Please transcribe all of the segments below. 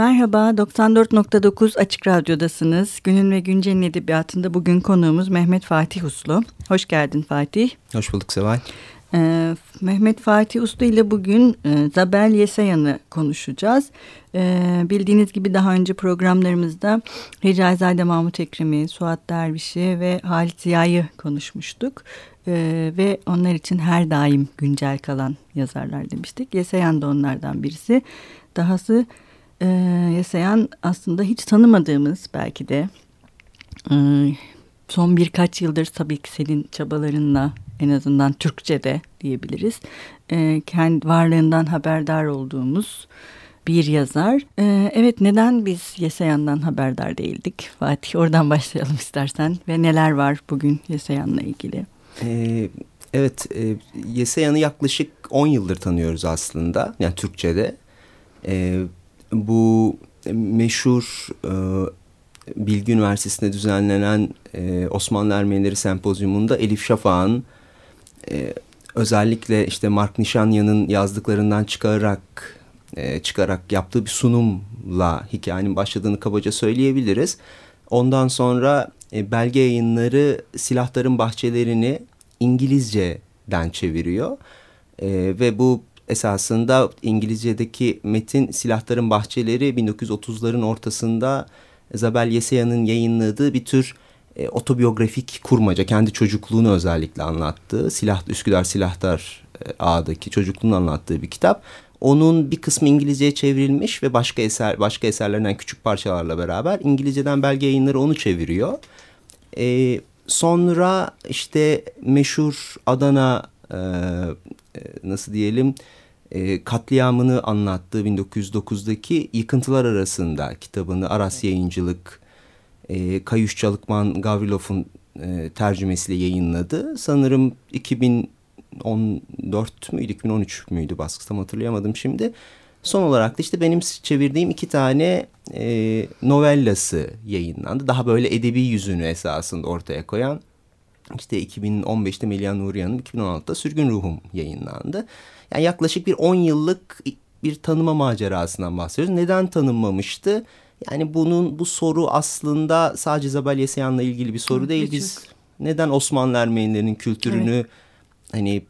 Merhaba, 94.9 Açık Radyo'dasınız. Günün ve Güncel'in edebiyatında bugün konuğumuz Mehmet Fatih Uslu. Hoş geldin Fatih. Hoş bulduk Seval. Ee, Mehmet Fatih Uslu ile bugün e, Zabel Yesayan'ı konuşacağız. Ee, bildiğiniz gibi daha önce programlarımızda Hicaizade Mahmut Ekrem'i, Suat Derviş'i ve Halit Ziya'yı konuşmuştuk. Ee, ve onlar için her daim güncel kalan yazarlar demiştik. Yesayan da onlardan birisi. Dahası e, Yesayan aslında hiç tanımadığımız belki de e, son birkaç yıldır tabii ki senin çabalarınla en azından Türkçe'de diyebiliriz. E, kendi varlığından haberdar olduğumuz bir yazar. E, evet neden biz Yesayan'dan haberdar değildik? Fatih oradan başlayalım istersen ve neler var bugün Yesayan'la ilgili? Ee, evet e, Yesayan'ı yaklaşık 10 yıldır tanıyoruz aslında yani Türkçe'de. E, bu meşhur e, Bilgi Üniversitesi'nde düzenlenen e, Osmanlı Ermenileri Sempozyumunda Elif Şafak'ın e, özellikle işte Mark Nişanyan'ın yazdıklarından çıkararak e, çıkarak yaptığı bir sunumla hikayenin başladığını kabaca söyleyebiliriz. Ondan sonra e, belge yayınları silahların bahçelerini İngilizce'den çeviriyor e, ve bu esasında İngilizce'deki metin Silahların Bahçeleri 1930'ların ortasında Zabel Yesayan'ın yayınladığı bir tür e, otobiyografik kurmaca, kendi çocukluğunu özellikle anlattığı, Silah, Üsküdar Silahtar e, ağdaki çocukluğunu anlattığı bir kitap. Onun bir kısmı İngilizceye çevrilmiş ve başka eser başka eserlerinden küçük parçalarla beraber İngilizceden belge yayınları onu çeviriyor. E, sonra işte meşhur Adana e, e nasıl diyelim e, katliamını anlattığı 1909'daki Yıkıntılar Arasında kitabını Aras Yayıncılık e, Kayuş Çalıkman Gavrilov'un e, tercümesiyle yayınladı. Sanırım 2014 müydü 2013 müydü baskısı tam hatırlayamadım şimdi. Son olarak da işte benim çevirdiğim iki tane e, novellası yayınlandı. Daha böyle edebi yüzünü esasında ortaya koyan. İşte 2015'te Melih Nuriyan'ın 2016'da Sürgün Ruhum yayınlandı. Yani yaklaşık bir 10 yıllık bir tanıma macerasından bahsediyoruz. Neden tanınmamıştı? Yani bunun bu soru aslında sadece Zabel Yesayan'la ilgili bir soru değil. Biz neden Osmanlı Ermenilerinin kültürünü evet. hani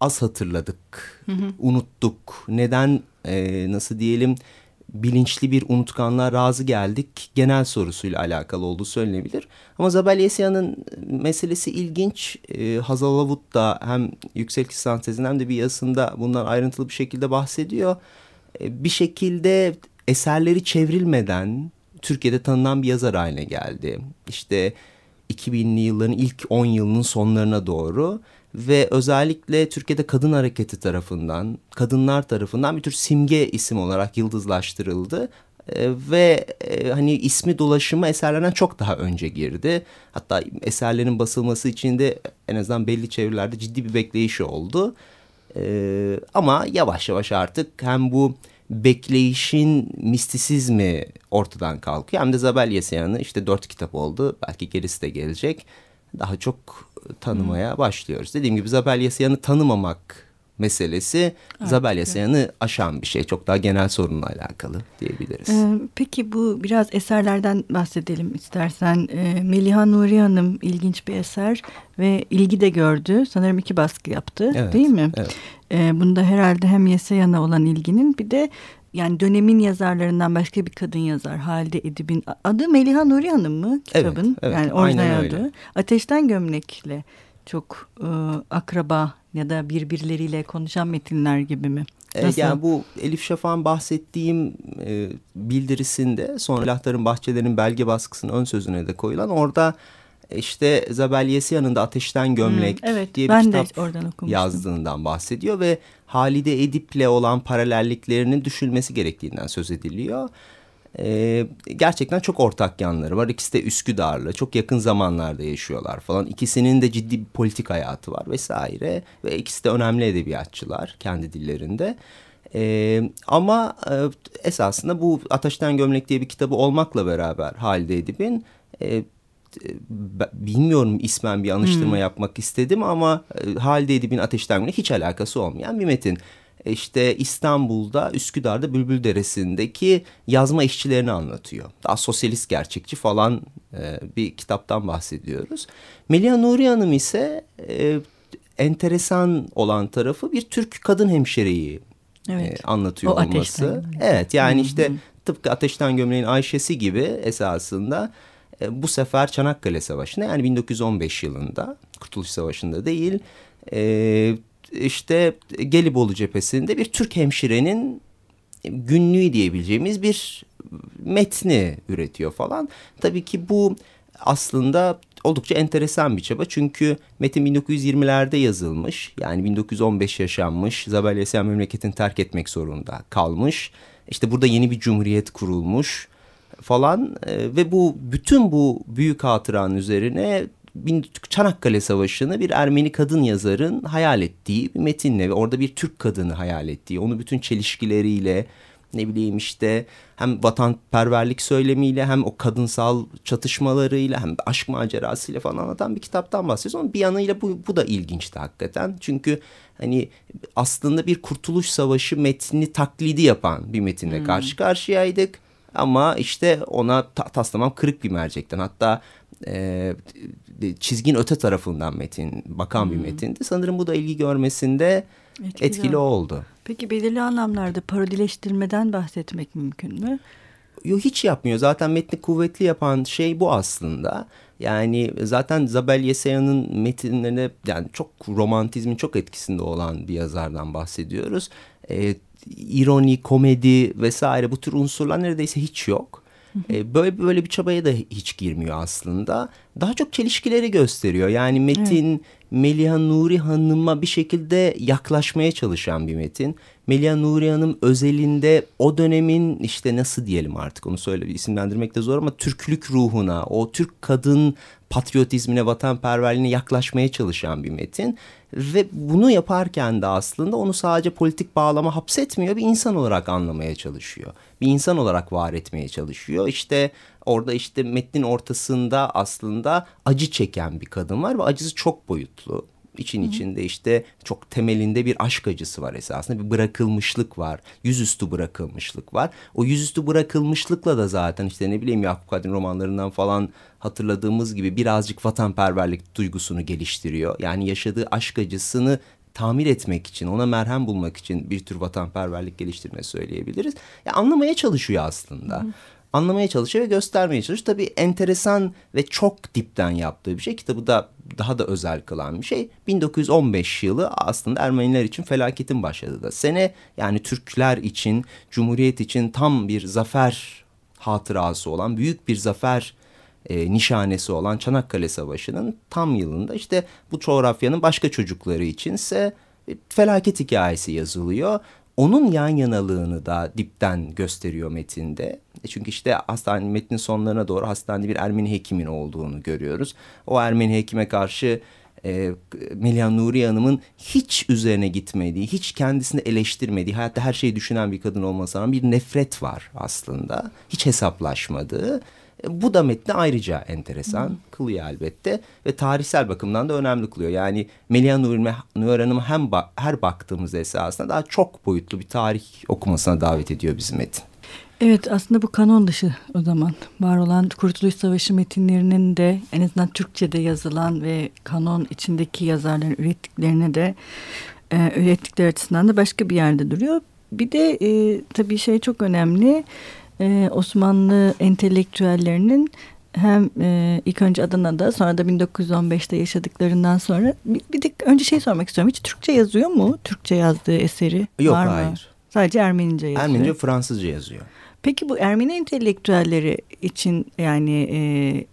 az hatırladık, hı hı. unuttuk? Neden e, nasıl diyelim bilinçli bir unutkanlığa razı geldik genel sorusuyla alakalı olduğu söylenebilir. Ama Zabel Yesya'nın meselesi ilginç. E, Hazal Avut da hem yüksek lisans tezinde hem de bir yazısında bundan ayrıntılı bir şekilde bahsediyor. E, bir şekilde eserleri çevrilmeden Türkiye'de tanınan bir yazar haline geldi. İşte 2000'li yılların ilk 10 yılının sonlarına doğru ve özellikle Türkiye'de kadın hareketi tarafından, kadınlar tarafından bir tür simge isim olarak yıldızlaştırıldı. E, ve e, hani ismi dolaşıma eserlerden çok daha önce girdi. Hatta eserlerin basılması için de en azından belli çevrelerde ciddi bir bekleyişi oldu. E, ama yavaş yavaş artık hem bu bekleyişin mistisizmi ortadan kalkıyor. Hem de Zabel Yesayan'ı işte dört kitap oldu. Belki gerisi de gelecek. Daha çok tanımaya hmm. başlıyoruz. Dediğim gibi Zabel Yesayan'ı tanımamak meselesi evet, Zabel Yasayan'ı aşan bir şey. Çok daha genel sorunla alakalı diyebiliriz. Ee, peki bu biraz eserlerden bahsedelim istersen. Ee, Meliha Nuri Hanım ilginç bir eser ve ilgi de gördü. Sanırım iki baskı yaptı evet, değil mi? Evet. Ee, bunda herhalde hem Yesayan'a olan ilginin bir de yani dönemin yazarlarından başka bir kadın yazar Halide Edip'in adı Meliha Nuri Hanım mı kitabın? Evet, evet, yani orijinal adı. Ateşten Gömlek'le çok e, akraba ya da birbirleriyle konuşan metinler gibi mi? E, Nasıl? Yani bu Elif Şafak'ın bahsettiğim e, bildirisinde sonra Lahtar'ın Bahçelerinin belge baskısının ön sözüne de koyulan orada işte Zabel Yesiyan'ın da Ateşten Gömlek hmm, evet, diye bir kitap yazdığından bahsediyor ve Halide Edip'le olan paralelliklerinin düşülmesi gerektiğinden söz ediliyor. Ee, gerçekten çok ortak yanları var. İkisi de Üsküdar'la çok yakın zamanlarda yaşıyorlar falan. İkisinin de ciddi bir politik hayatı var vesaire. Ve ikisi de önemli edebiyatçılar kendi dillerinde. Ee, ama e, esasında bu Ateşten Gömlek diye bir kitabı olmakla beraber Halide Edip'in... E, bilmiyorum ismen bir anıştırma hmm. yapmak istedim ama e, Halide Edip'in Ateşten Gömlek hiç alakası olmayan bir metin. işte İstanbul'da Üsküdar'da Bülbül Deresi'ndeki yazma işçilerini anlatıyor. Daha sosyalist gerçekçi falan e, bir kitaptan bahsediyoruz. Melia Nuri Hanım ise e, enteresan olan tarafı bir Türk kadın hemşireyi evet. e, anlatıyor o olması. Evet yani işte tıpkı Ateşten Gömleğin Ayşe'si gibi esasında e, bu sefer Çanakkale Savaşı'nda yani 1915 yılında Kurtuluş Savaşı'nda değil e, işte Gelibolu cephesinde bir Türk hemşirenin günlüğü diyebileceğimiz bir metni üretiyor falan. Tabii ki bu aslında oldukça enteresan bir çaba. Çünkü metin 1920'lerde yazılmış. Yani 1915 yaşanmış. Zabel Yesen memleketini terk etmek zorunda kalmış. İşte burada yeni bir cumhuriyet kurulmuş falan e, ve bu bütün bu büyük hatıranın üzerine Çanakkale Savaşı'nı bir Ermeni kadın yazarın hayal ettiği bir metinle ve orada bir Türk kadını hayal ettiği, onu bütün çelişkileriyle ne bileyim işte hem vatanperverlik söylemiyle hem o kadınsal çatışmalarıyla hem aşk macerasıyla falan anlatan bir kitaptan bahsediyoruz. Ama bir yanıyla bu, bu da ilginçti hakikaten. Çünkü hani aslında bir kurtuluş savaşı metni taklidi yapan bir metinle hmm. karşı karşıyaydık. Ama işte ona ta taslamam kırık bir mercekten. Hatta e, çizgin öte tarafından metin bakan hmm. bir metindi. Sanırım bu da ilgi görmesinde etkili, etkili oldu. Peki belirli anlamlarda parodileştirmeden bahsetmek mümkün mü? Yok hiç yapmıyor. Zaten metni kuvvetli yapan şey bu aslında. Yani zaten Zabel Yesaya'nın metinlerine yani çok romantizmin çok etkisinde olan bir yazardan bahsediyoruz. Ee, ironi, komedi vesaire bu tür unsurlar neredeyse hiç yok. E, böyle böyle bir çabaya da hiç girmiyor aslında. Daha çok çelişkileri gösteriyor. Yani Metin evet. Meliha Nuri Hanım'a bir şekilde yaklaşmaya çalışan bir metin. Meliha Nuri Hanım özelinde o dönemin işte nasıl diyelim artık onu söyle isimlendirmek de zor ama Türklük ruhuna, o Türk kadın patriotizmine, vatanperverliğine yaklaşmaya çalışan bir metin. Ve bunu yaparken de aslında onu sadece politik bağlama hapsetmiyor, bir insan olarak anlamaya çalışıyor. Bir insan olarak var etmeye çalışıyor. İşte orada işte metnin ortasında aslında acı çeken bir kadın var ve acısı çok boyutlu için içinde işte çok temelinde bir aşk acısı var esasında. Bir bırakılmışlık var yüzüstü bırakılmışlık var. O yüzüstü bırakılmışlıkla da zaten işte ne bileyim Yakup Kadri romanlarından falan hatırladığımız gibi birazcık vatanperverlik duygusunu geliştiriyor. Yani yaşadığı aşk acısını tamir etmek için, ona merhem bulmak için bir tür vatanperverlik geliştirme söyleyebiliriz. Ya anlamaya çalışıyor aslında. Hı anlamaya çalışıyor ve göstermeye çalışıyor. Tabii enteresan ve çok dipten yaptığı bir şey. Kitabı da daha da özel kılan bir şey. 1915 yılı aslında Ermeniler için felaketin başladığı da sene. Yani Türkler için, Cumhuriyet için tam bir zafer hatırası olan, büyük bir zafer e, nişanesi olan Çanakkale Savaşı'nın tam yılında işte bu coğrafyanın başka çocukları içinse felaket hikayesi yazılıyor onun yan yanalığını da dipten gösteriyor metinde. E, çünkü işte hastane metnin sonlarına doğru hastanede bir Ermeni hekimin olduğunu görüyoruz. O Ermeni hekime karşı e, Melia Nuri Hanım'ın hiç üzerine gitmediği, hiç kendisini eleştirmediği, hayatta her şeyi düşünen bir kadın olmasına bir nefret var aslında. Hiç hesaplaşmadığı. Bu da metni ayrıca enteresan hmm. kılıyor elbette ve tarihsel bakımdan da önemli kılıyor. Yani Melia Nuri Hanım hem ba her baktığımız esasında daha çok boyutlu bir tarih okumasına davet ediyor bizim metin. Evet aslında bu kanon dışı o zaman var olan Kurtuluş Savaşı metinlerinin de en azından Türkçe'de yazılan ve kanon içindeki yazarların ürettiklerine de e, ürettikleri açısından da başka bir yerde duruyor. Bir de e, tabii şey çok önemli e, Osmanlı entelektüellerinin hem e, ilk önce Adana'da sonra da 1915'te yaşadıklarından sonra bir, bir de önce şey sormak istiyorum. Hiç Türkçe yazıyor mu? Türkçe yazdığı eseri Yok, var mı? hayır. Sadece Ermenice yazıyor. Ermenice Fransızca yazıyor. Peki bu Ermeni entelektüelleri için yani e,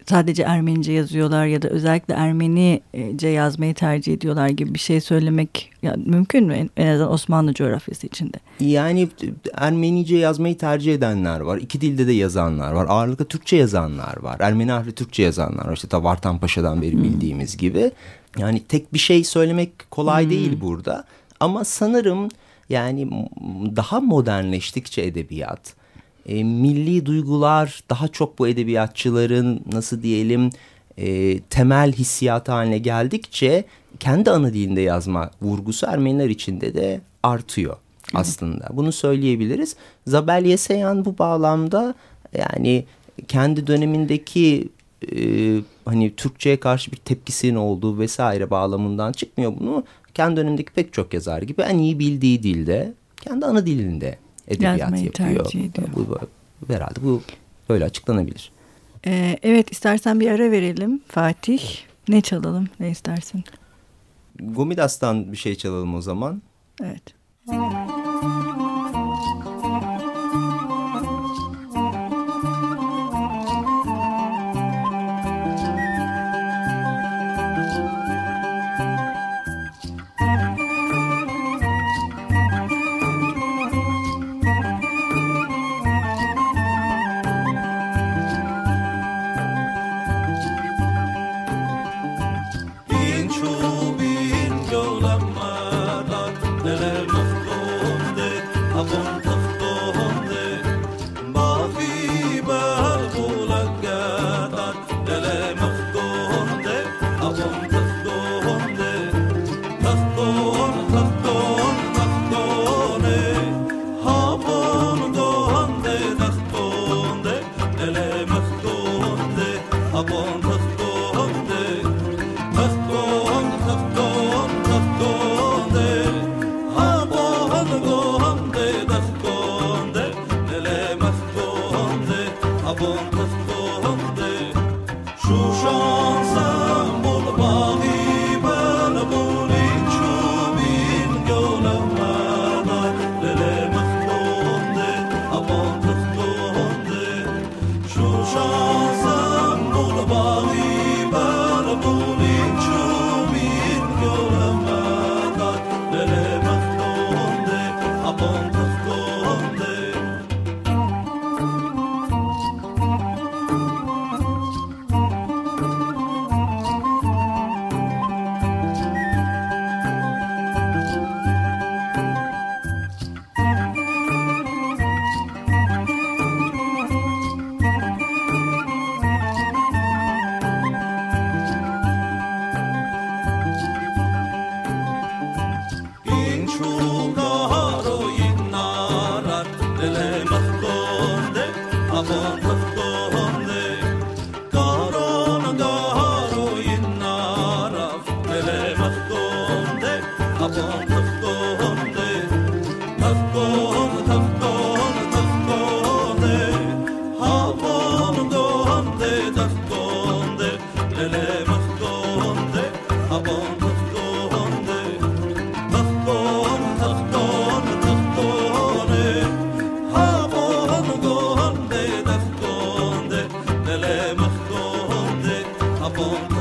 sadece Ermenice yazıyorlar ya da özellikle Ermenice yazmayı tercih ediyorlar gibi bir şey söylemek yani mümkün mü en, azından Osmanlı coğrafyası içinde? Yani Ermenice yazmayı tercih edenler var. İki dilde de yazanlar var. Ağırlıklı Türkçe yazanlar var. Ermeni harfi Türkçe yazanlar var. İşte Vartan Paşa'dan beri hmm. bildiğimiz gibi. Yani tek bir şey söylemek kolay hmm. değil burada. Ama sanırım yani daha modernleştikçe edebiyat e, milli duygular daha çok bu edebiyatçıların nasıl diyelim e, temel hissiyatı haline geldikçe kendi ana dilinde yazma vurgusu Ermeniler içinde de artıyor. aslında. Bunu söyleyebiliriz. Zabel Yeseyan bu bağlamda yani kendi dönemindeki e, hani Türkçe'ye karşı bir tepkisinin olduğu vesaire bağlamından çıkmıyor bunu. Kendi dönemindeki pek çok yazar gibi en iyi bildiği dilde kendi ana dilinde edebiyat Yazmayı yapıyor. tercih ediyor. Bu, bu, herhalde bu böyle açıklanabilir. Ee, evet istersen bir ara verelim Fatih. Ne çalalım ne istersin? Gomidas'tan bir şey çalalım o zaman. Evet. Bin wołądy szuszą upon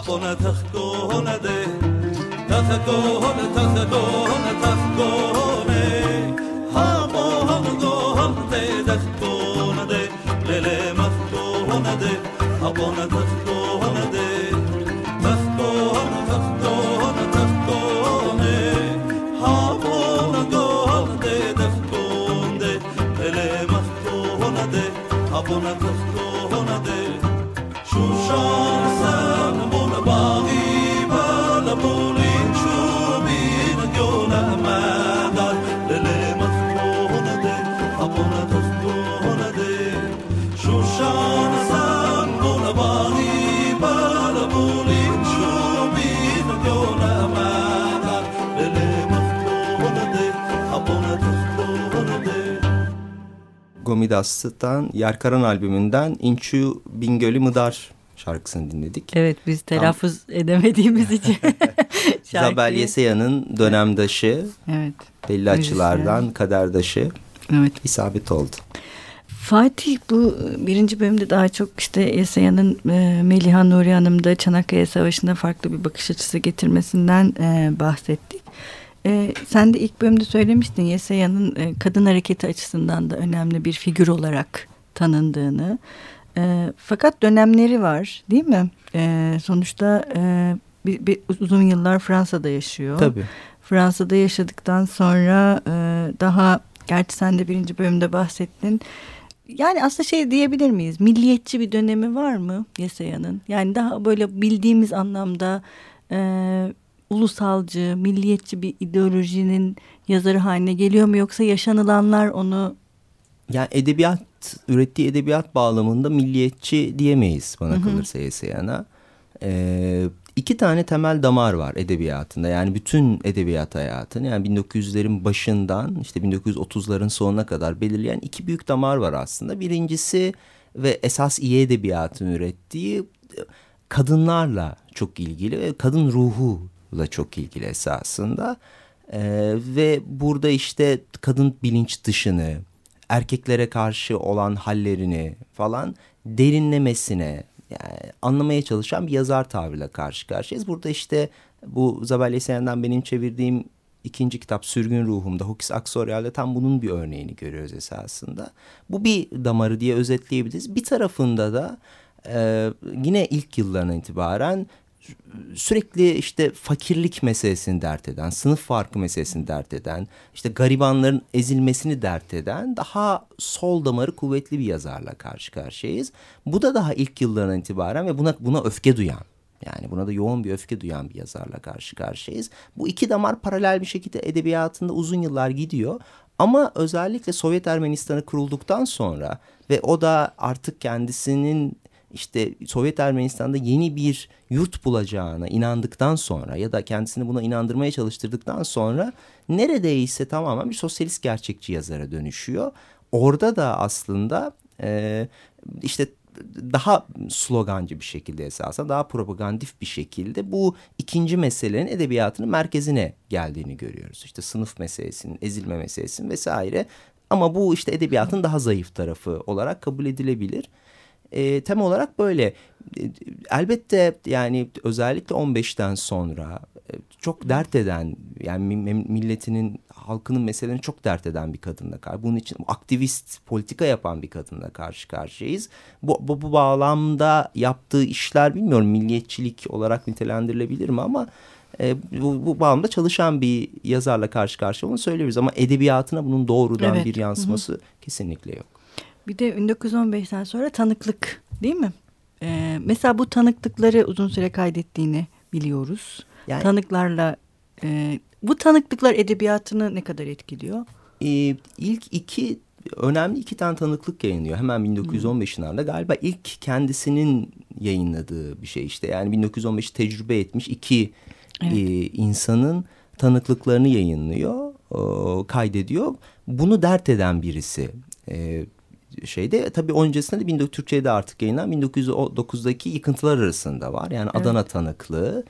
Upon a tachto on a day, Tachto on a tachto on a tachto. Gomidas'tan Yerkaran albümünden İnçu Bingöl'ü Mıdar şarkısını dinledik. Evet biz telaffuz edemediğimiz için. Zabel Yesaya'nın dönemdaşı, Evet. belli açılardan kaderdaşı Evet. isabet oldu. Fatih bu birinci bölümde daha çok işte Yesaya'nın e, Meliha Nuri Hanım'da Çanakkale Savaşı'nda farklı bir bakış açısı getirmesinden e, bahsettik. E, sen de ilk bölümde söylemiştin Yesaya'nın e, kadın hareketi açısından da önemli bir figür olarak tanındığını. E, fakat dönemleri var değil mi? E, sonuçta e, bir, bir, uzun yıllar Fransa'da yaşıyor. Tabii. Fransa'da yaşadıktan sonra e, daha gerçi sen de birinci bölümde bahsettin. Yani aslında şey diyebilir miyiz? Milliyetçi bir dönemi var mı Yesaya'nın? Yani daha böyle bildiğimiz anlamda e, ulusalcı, milliyetçi bir ideolojinin yazarı haline geliyor mu? Yoksa yaşanılanlar onu... Yani edebiyat, ürettiği edebiyat bağlamında milliyetçi diyemeyiz bana Hı hı. kalırsa Yeseyan'a. Ee, iki tane temel damar var edebiyatında. Yani bütün edebiyat hayatını yani 1900'lerin başından işte 1930'ların sonuna kadar belirleyen iki büyük damar var aslında. Birincisi ve esas iyi edebiyatın ürettiği kadınlarla çok ilgili ve kadın ruhuyla çok ilgili esasında. Ee, ve burada işte kadın bilinç dışını, erkeklere karşı olan hallerini falan derinlemesine yani anlamaya çalışan bir yazar tavrıyla karşı karşıyayız. Burada işte bu Zabel Yesen'den benim çevirdiğim ikinci kitap Sürgün Ruhum'da Hokis Aksoryal'de tam bunun bir örneğini görüyoruz esasında. Bu bir damarı diye özetleyebiliriz. Bir tarafında da e, yine ilk yıllarına itibaren sürekli işte fakirlik meselesini dert eden, sınıf farkı meselesini dert eden, işte garibanların ezilmesini dert eden daha sol damarı kuvvetli bir yazarla karşı karşıyayız. Bu da daha ilk yıllarından itibaren ve buna buna öfke duyan yani buna da yoğun bir öfke duyan bir yazarla karşı karşıyayız. Bu iki damar paralel bir şekilde edebiyatında uzun yıllar gidiyor. Ama özellikle Sovyet Ermenistan'ı kurulduktan sonra ve o da artık kendisinin işte Sovyet Ermenistan'da yeni bir yurt bulacağına inandıktan sonra ya da kendisini buna inandırmaya çalıştırdıktan sonra neredeyse tamamen bir sosyalist gerçekçi yazara dönüşüyor. Orada da aslında e, işte daha slogancı bir şekilde esasen daha propagandif bir şekilde bu ikinci meselenin edebiyatının merkezine geldiğini görüyoruz. İşte sınıf meselesinin, ezilme meselesinin vesaire. Ama bu işte edebiyatın daha zayıf tarafı olarak kabul edilebilir. E, tem olarak böyle. E, elbette yani özellikle 15'ten sonra e, çok dert eden yani milletinin halkının meselelerini çok dert eden bir kadınla karşı. Bunun için aktivist politika yapan bir kadınla karşı karşıyayız. Bu, bu, bu bağlamda yaptığı işler bilmiyorum milliyetçilik olarak nitelendirilebilir mi ama e, bu, bu bağlamda çalışan bir yazarla karşı karşıya onu söyleyebiliriz. Ama edebiyatına bunun doğrudan evet. bir yansıması Hı -hı. kesinlikle yok. Bir de 1915'ten sonra tanıklık değil mi? Ee, mesela bu tanıklıkları uzun süre kaydettiğini biliyoruz. Yani, Tanıklarla e, bu tanıklıklar edebiyatını ne kadar etkiliyor? E, ilk iki önemli iki tane tanıklık yayınlıyor. Hemen 1915'lerde galiba ilk kendisinin yayınladığı bir şey işte. Yani 1915 tecrübe etmiş iki evet. e, insanın tanıklıklarını yayınlıyor, e, kaydediyor. Bunu dert eden birisi. E, şeyde tabii öncesinde de 19, Türkçe'de artık yayınlanan 1909'daki yıkıntılar arasında var. Yani evet. Adana tanıklığı.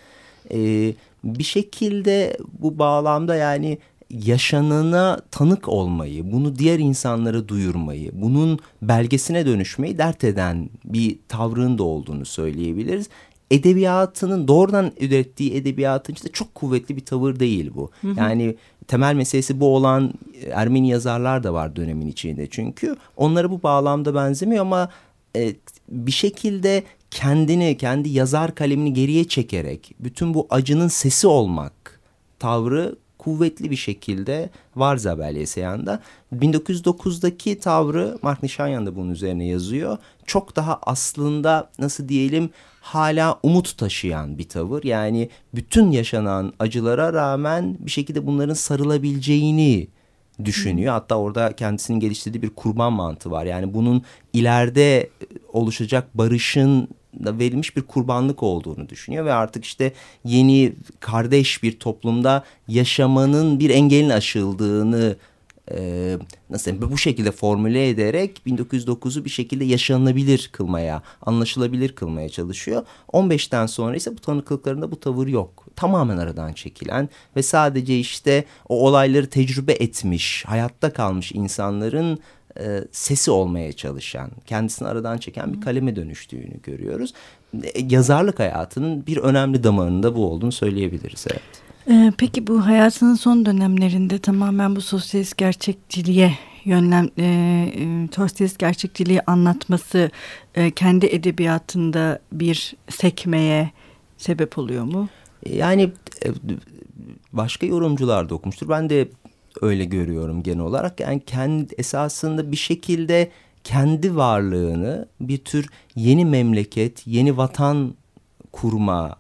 Ee, bir şekilde bu bağlamda yani yaşanana tanık olmayı, bunu diğer insanlara duyurmayı, bunun belgesine dönüşmeyi dert eden bir tavrın da olduğunu söyleyebiliriz. Edebiyatının doğrudan ürettiği edebiyatın işte çok kuvvetli bir tavır değil bu. Hı hı. Yani temel meselesi bu olan Ermeni yazarlar da var dönemin içinde çünkü. Onlara bu bağlamda benzemiyor ama e, bir şekilde kendini, kendi yazar kalemini geriye çekerek bütün bu acının sesi olmak tavrı kuvvetli bir şekilde var Zabel Yeseyan'da. 1909'daki tavrı Mark Nişanyan da bunun üzerine yazıyor. Çok daha aslında nasıl diyelim hala umut taşıyan bir tavır. Yani bütün yaşanan acılara rağmen bir şekilde bunların sarılabileceğini düşünüyor. Hatta orada kendisinin geliştirdiği bir kurban mantığı var. Yani bunun ileride oluşacak barışın verilmiş bir kurbanlık olduğunu düşünüyor ve artık işte yeni kardeş bir toplumda yaşamanın bir engelin aşıldığını e, nasıl bu şekilde formüle ederek 1909'u bir şekilde yaşanılabilir kılmaya, anlaşılabilir kılmaya çalışıyor. 15'ten sonra ise bu tanıklıklarında bu tavır yok. Tamamen aradan çekilen ve sadece işte o olayları tecrübe etmiş, hayatta kalmış insanların e, sesi olmaya çalışan, kendisini aradan çeken bir kaleme dönüştüğünü görüyoruz. E, yazarlık hayatının bir önemli damarında bu olduğunu söyleyebiliriz. Evet. Ee, peki bu hayatının son dönemlerinde tamamen bu sosyalist gerçekçiliğe yönlem, e, e, sosyalist gerçekçiliği anlatması e, kendi edebiyatında bir sekmeye sebep oluyor mu? Yani e, başka yorumcular da okumuştur. Ben de öyle görüyorum genel olarak. Yani kendi esasında bir şekilde kendi varlığını bir tür yeni memleket, yeni vatan kurma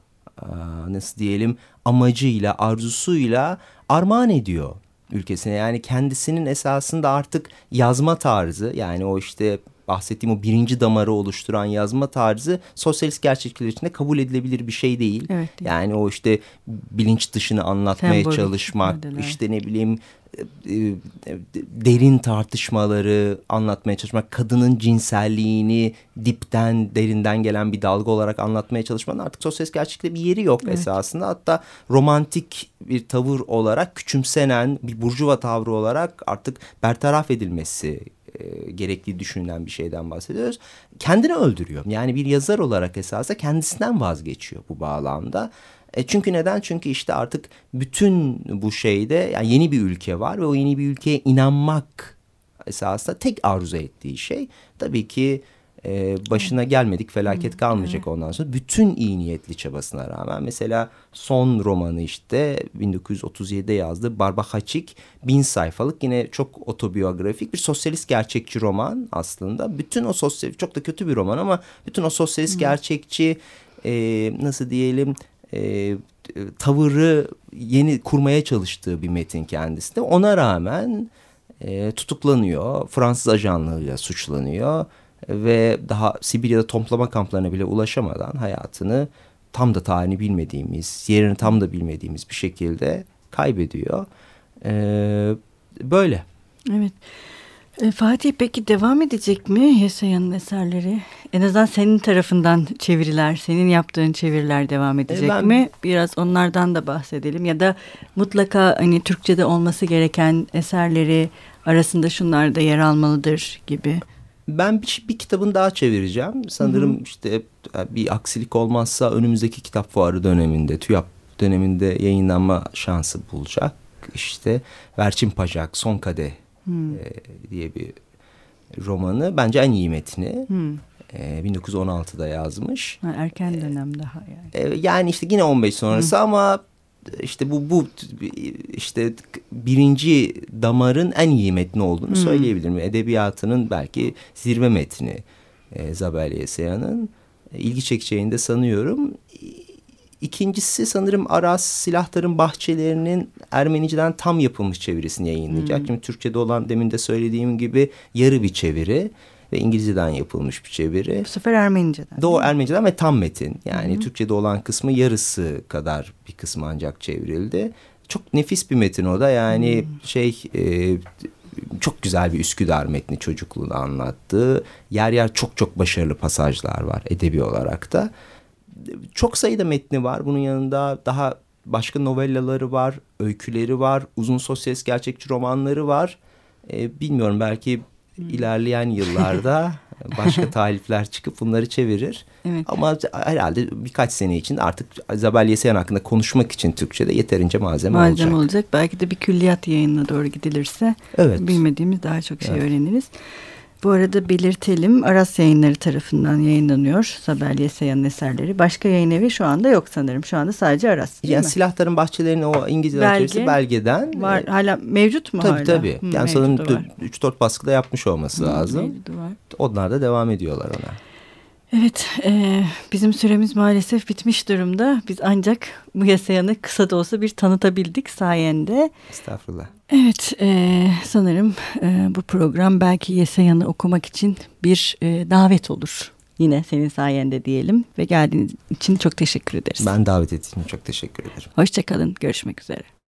nasıl diyelim amacıyla, arzusuyla armağan ediyor ülkesine. Yani kendisinin esasında artık yazma tarzı yani o işte bahsettiğim o birinci damarı oluşturan yazma tarzı sosyalist gerçeklikler içinde kabul edilebilir bir şey değil. Evet, değil. Yani o işte bilinç dışını anlatmaya Sembolik çalışmak, ifadeler. işte ne bileyim e, e, derin tartışmaları anlatmaya çalışmak, kadının cinselliğini dipten, derinden gelen bir dalga olarak anlatmaya çalışmanın artık sosyalist gerçeklikte bir yeri yok Evet. esasında. Hatta romantik bir tavır olarak küçümsenen bir burjuva tavrı olarak artık bertaraf edilmesi e, düşünülen bir şeyden bahsediyoruz. Kendini öldürüyor. Yani bir yazar olarak esasında kendisinden vazgeçiyor bu bağlamda. E çünkü neden? Çünkü işte artık bütün bu şeyde yani yeni bir ülke var ve o yeni bir ülkeye inanmak esasında tek arzu ettiği şey tabii ki e, başına gelmedik felaket kalmayacak ondan sonra. Bütün iyi niyetli çabasına rağmen mesela son romanı işte 1937'de yazdığı Barbahaçik bin sayfalık yine çok otobiyografik bir sosyalist gerçekçi roman aslında. Bütün o sosyal çok da kötü bir roman ama bütün o sosyalist gerçekçi e, nasıl diyelim e, tavırı yeni kurmaya çalıştığı bir metin kendisi de. Ona rağmen e, tutuklanıyor. Fransız ajanlığıyla suçlanıyor ve daha Sibirya'da toplama kamplarına bile ulaşamadan hayatını tam da tarihini bilmediğimiz, yerini tam da bilmediğimiz bir şekilde kaybediyor. E, böyle. Evet. E, Fatih peki devam edecek mi Yesaya'nın eserleri? En azından senin tarafından çeviriler, senin yaptığın çeviriler devam edecek ben- mi? Biraz onlardan da bahsedelim. Ya da mutlaka hani Türkçe'de olması gereken eserleri arasında şunlar da yer almalıdır gibi. Ben bir, bir kitabını daha çevireceğim. Sanırım işte bir aksilik olmazsa önümüzdeki kitap fuarı döneminde, TÜYAP döneminde yayınlanma şansı bulacak. İşte Verçin Pacak, Son Kadeh e, diye bir romanı. Bence en iyi metni. Hmm. E, 1916'da yazmış. Ha, erken dönem daha yani. E, yani işte yine 15 sonrası ama işte bu bu işte birinci damarın en iyi metni olduğunu söyleyebilirim. Edebiyatının belki zirve metni e, Zabel Yesaya'nın. E, ilgi çekeceğini de sanıyorum. İkincisi sanırım Aras Silahtar'ın Bahçelerinin Ermeniceden tam yapılmış çevirisini yayınlayacak. Şimdi Türkçe'de olan demin de söylediğim gibi yarı bir çeviri ve İngilizceden yapılmış bir çeviri. Bu sefer Ermenice'den. Doğu Ermeniceden ve tam metin. Yani Türkçe'de olan kısmı yarısı kadar bir kısmı ancak çevrildi. Çok nefis bir metin o da. Yani şey e, çok güzel bir Üsküdar metni çocukluğunu anlattığı. Yer yer çok çok başarılı pasajlar var edebi olarak da. Çok sayıda metni var. Bunun yanında daha başka novellaları var, öyküleri var, uzun sosyalist gerçekçi romanları var. E, bilmiyorum belki ilerleyen yıllarda başka talifler çıkıp bunları çevirir. Evet. Ama herhalde birkaç sene için artık Zabel Yesayan hakkında konuşmak için Türkçe'de yeterince malzeme, malzeme olacak. olacak. Belki de bir külliyat yayınına doğru gidilirse Evet. bilmediğimiz daha çok şey Evet. öğreniriz. Bu arada belirtelim Aras Yayınları tarafından yayınlanıyor Sabel Yesaya'nın eserleri. Başka yayın evi şu anda yok sanırım. Şu anda sadece Aras değil Yani mi? silahların bahçelerinin o İngilizce Belge belgeden. Var e, hala mevcut mu Tabii hala? tabii. Hı, yani sanırım mevcudu var. 3-4 baskıda yapmış olması Hı, lazım. mevcudu var. Onlar da devam ediyorlar ona. Evet, e, bizim süremiz maalesef bitmiş durumda. Biz ancak bu yasayanı kısa da olsa bir tanıtabildik sayende. Estağfurullah. Evet, e, sanırım e, bu program belki Yesayan'ı okumak için bir e, davet olur. Yine senin sayende diyelim ve geldiğiniz için çok teşekkür ederiz. Ben davet ettiğin için çok teşekkür ederim. Hoşçakalın, görüşmek üzere.